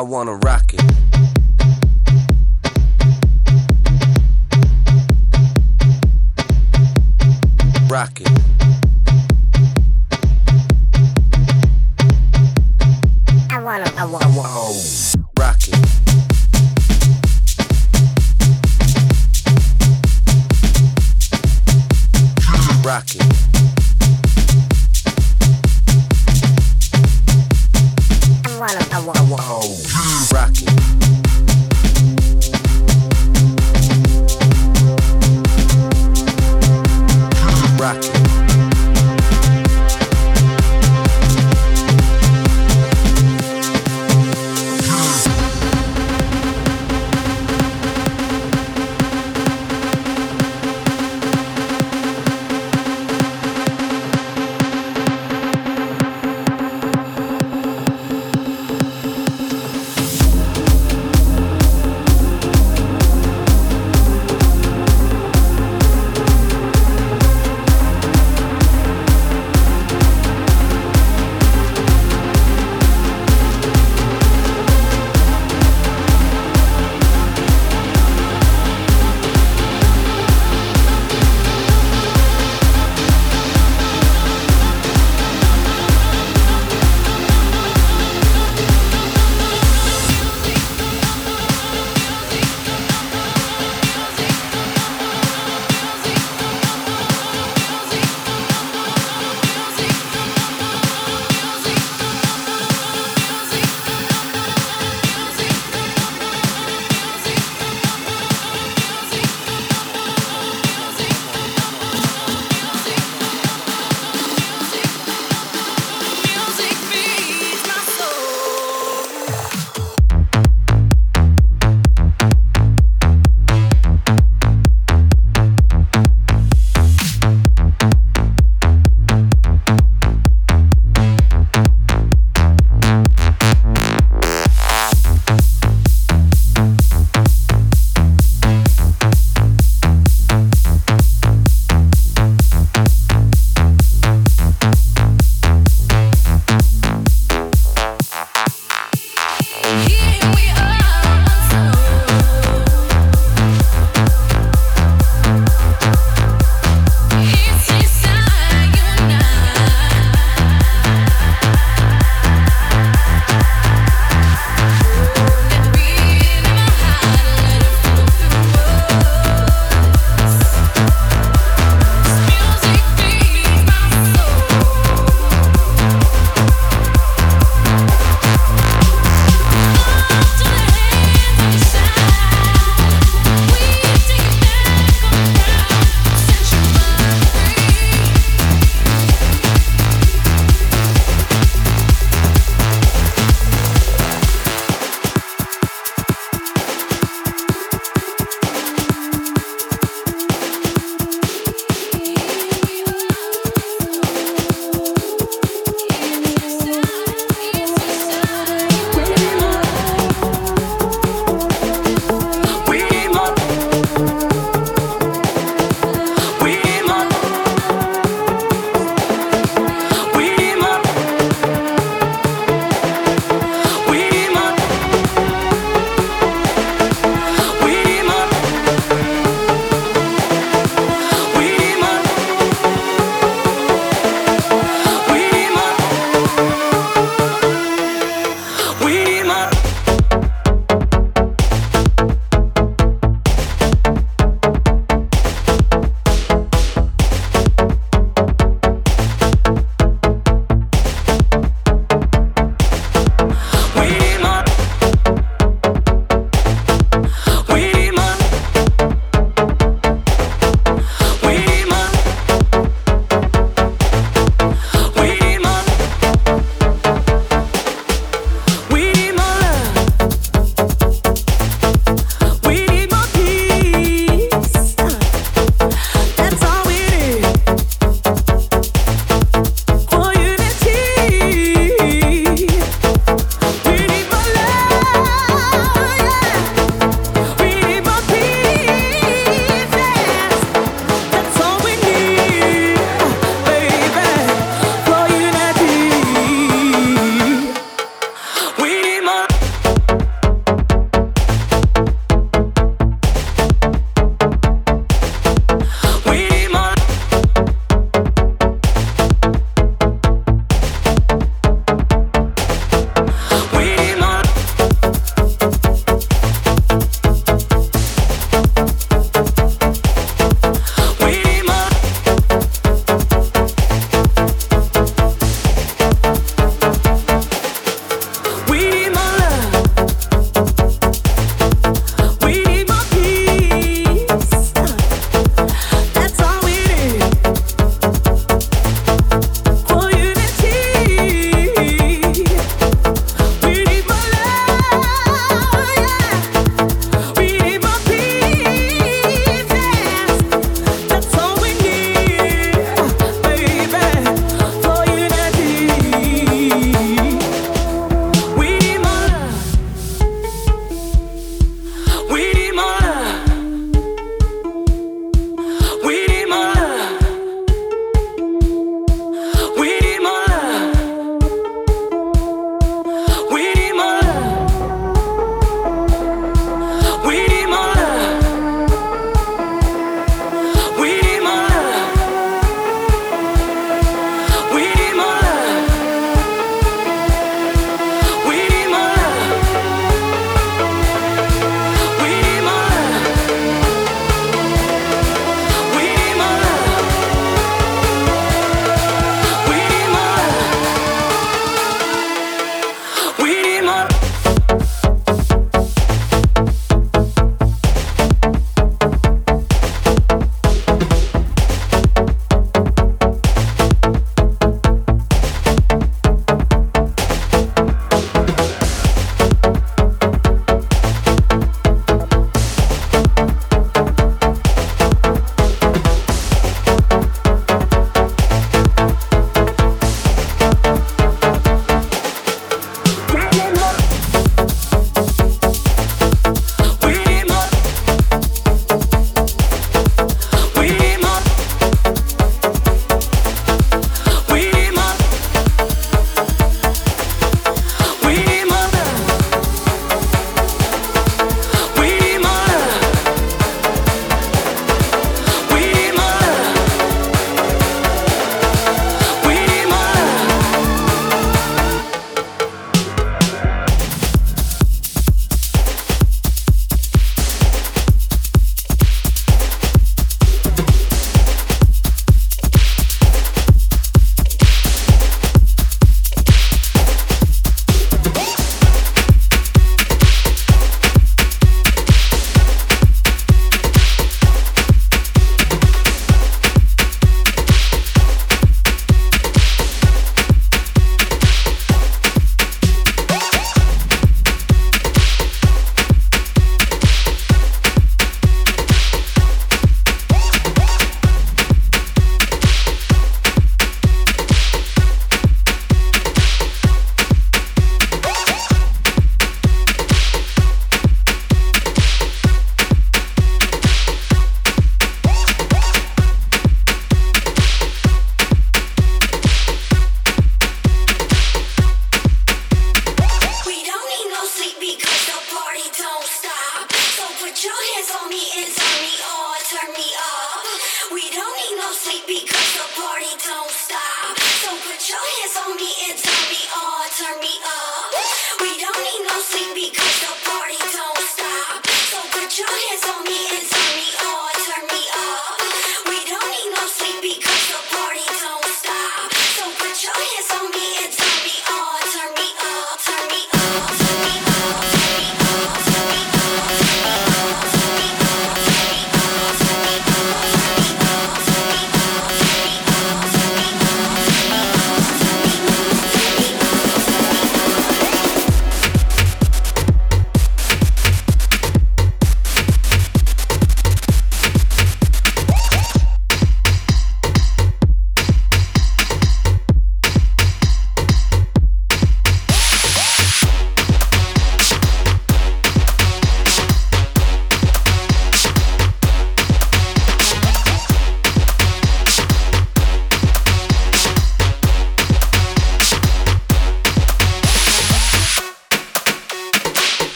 wanna rock it. Rock it.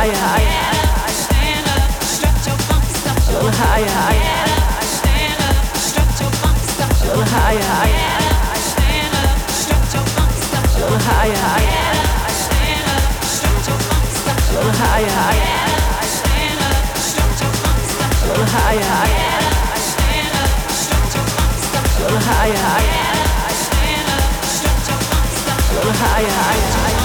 higher, higher. A little higher, higher. Stand up, stretch your stuff. A little higher, higher. Stand up, stretch your stuff. A little higher, higher. Stand up, stretch your stuff. A little higher, higher. Stand up, stretch your stuff. A little higher, higher. Stand up, Stand up, stretch your stuff. A little higher, higher.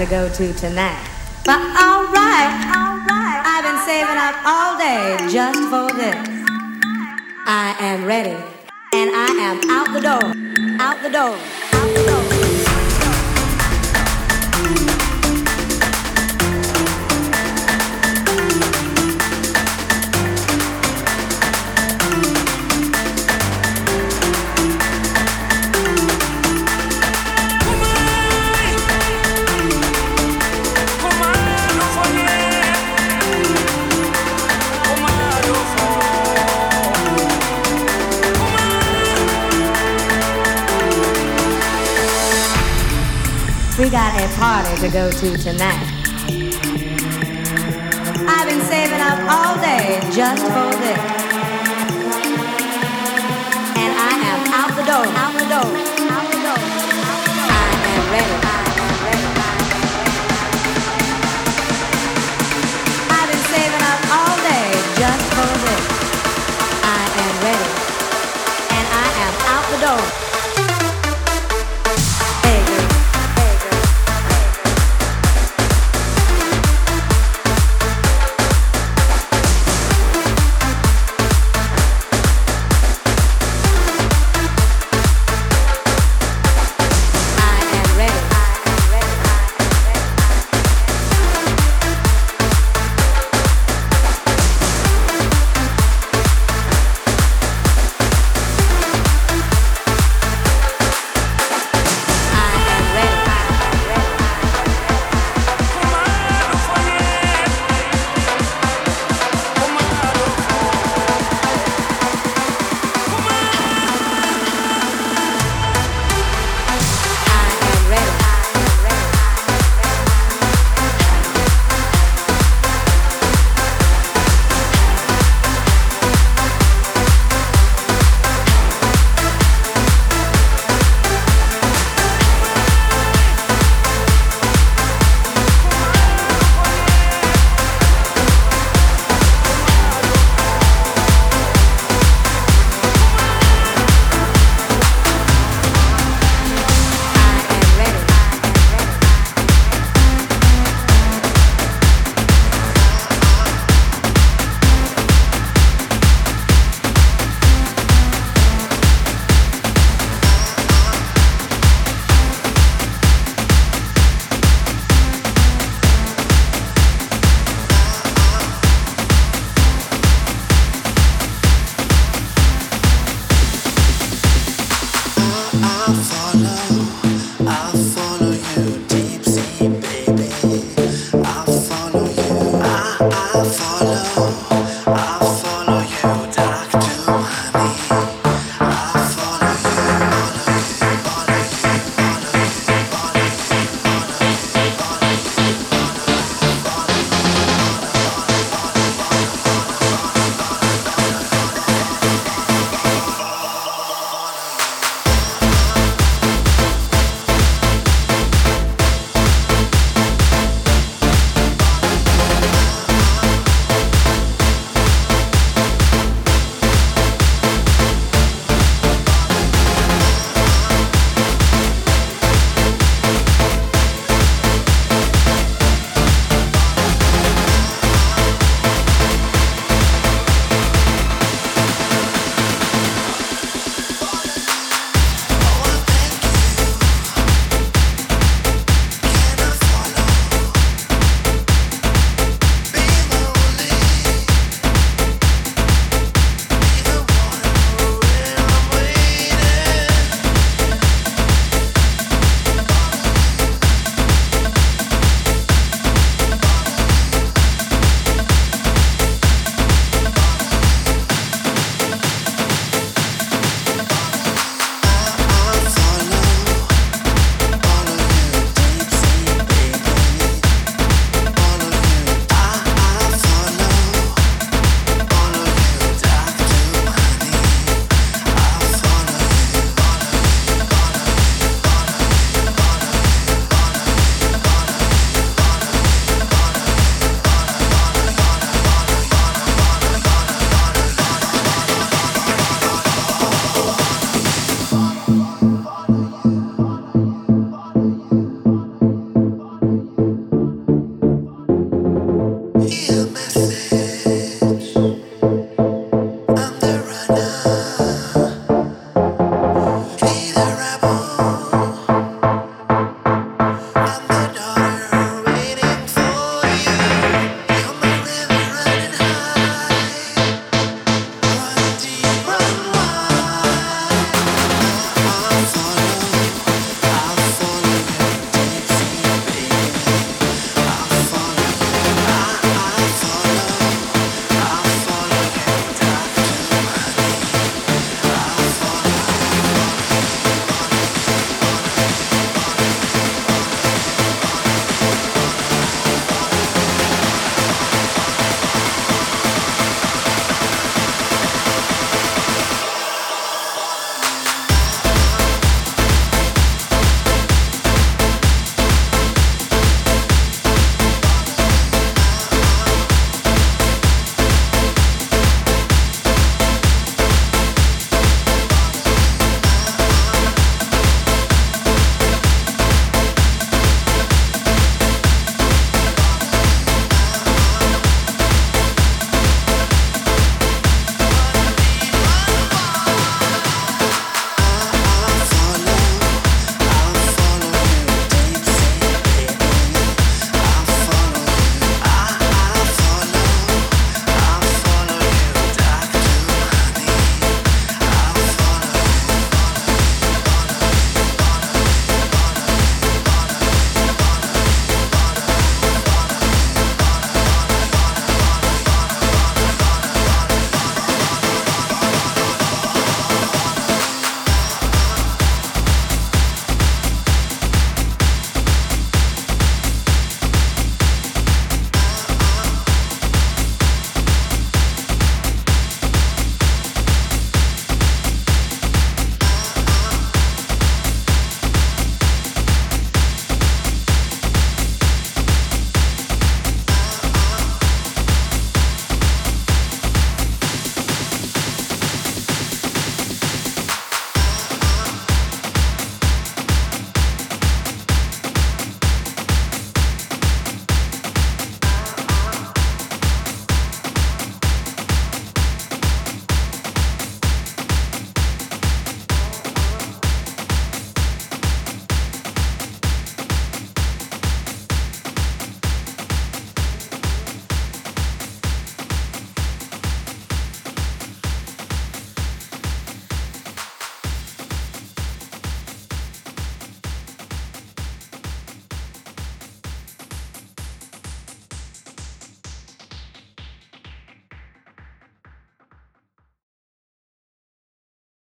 To go to tonight. But alright, alright, I've been saving up all day just for this. I am ready, and I am out the door, out the door, to go to tonight. I've been saving up all day just for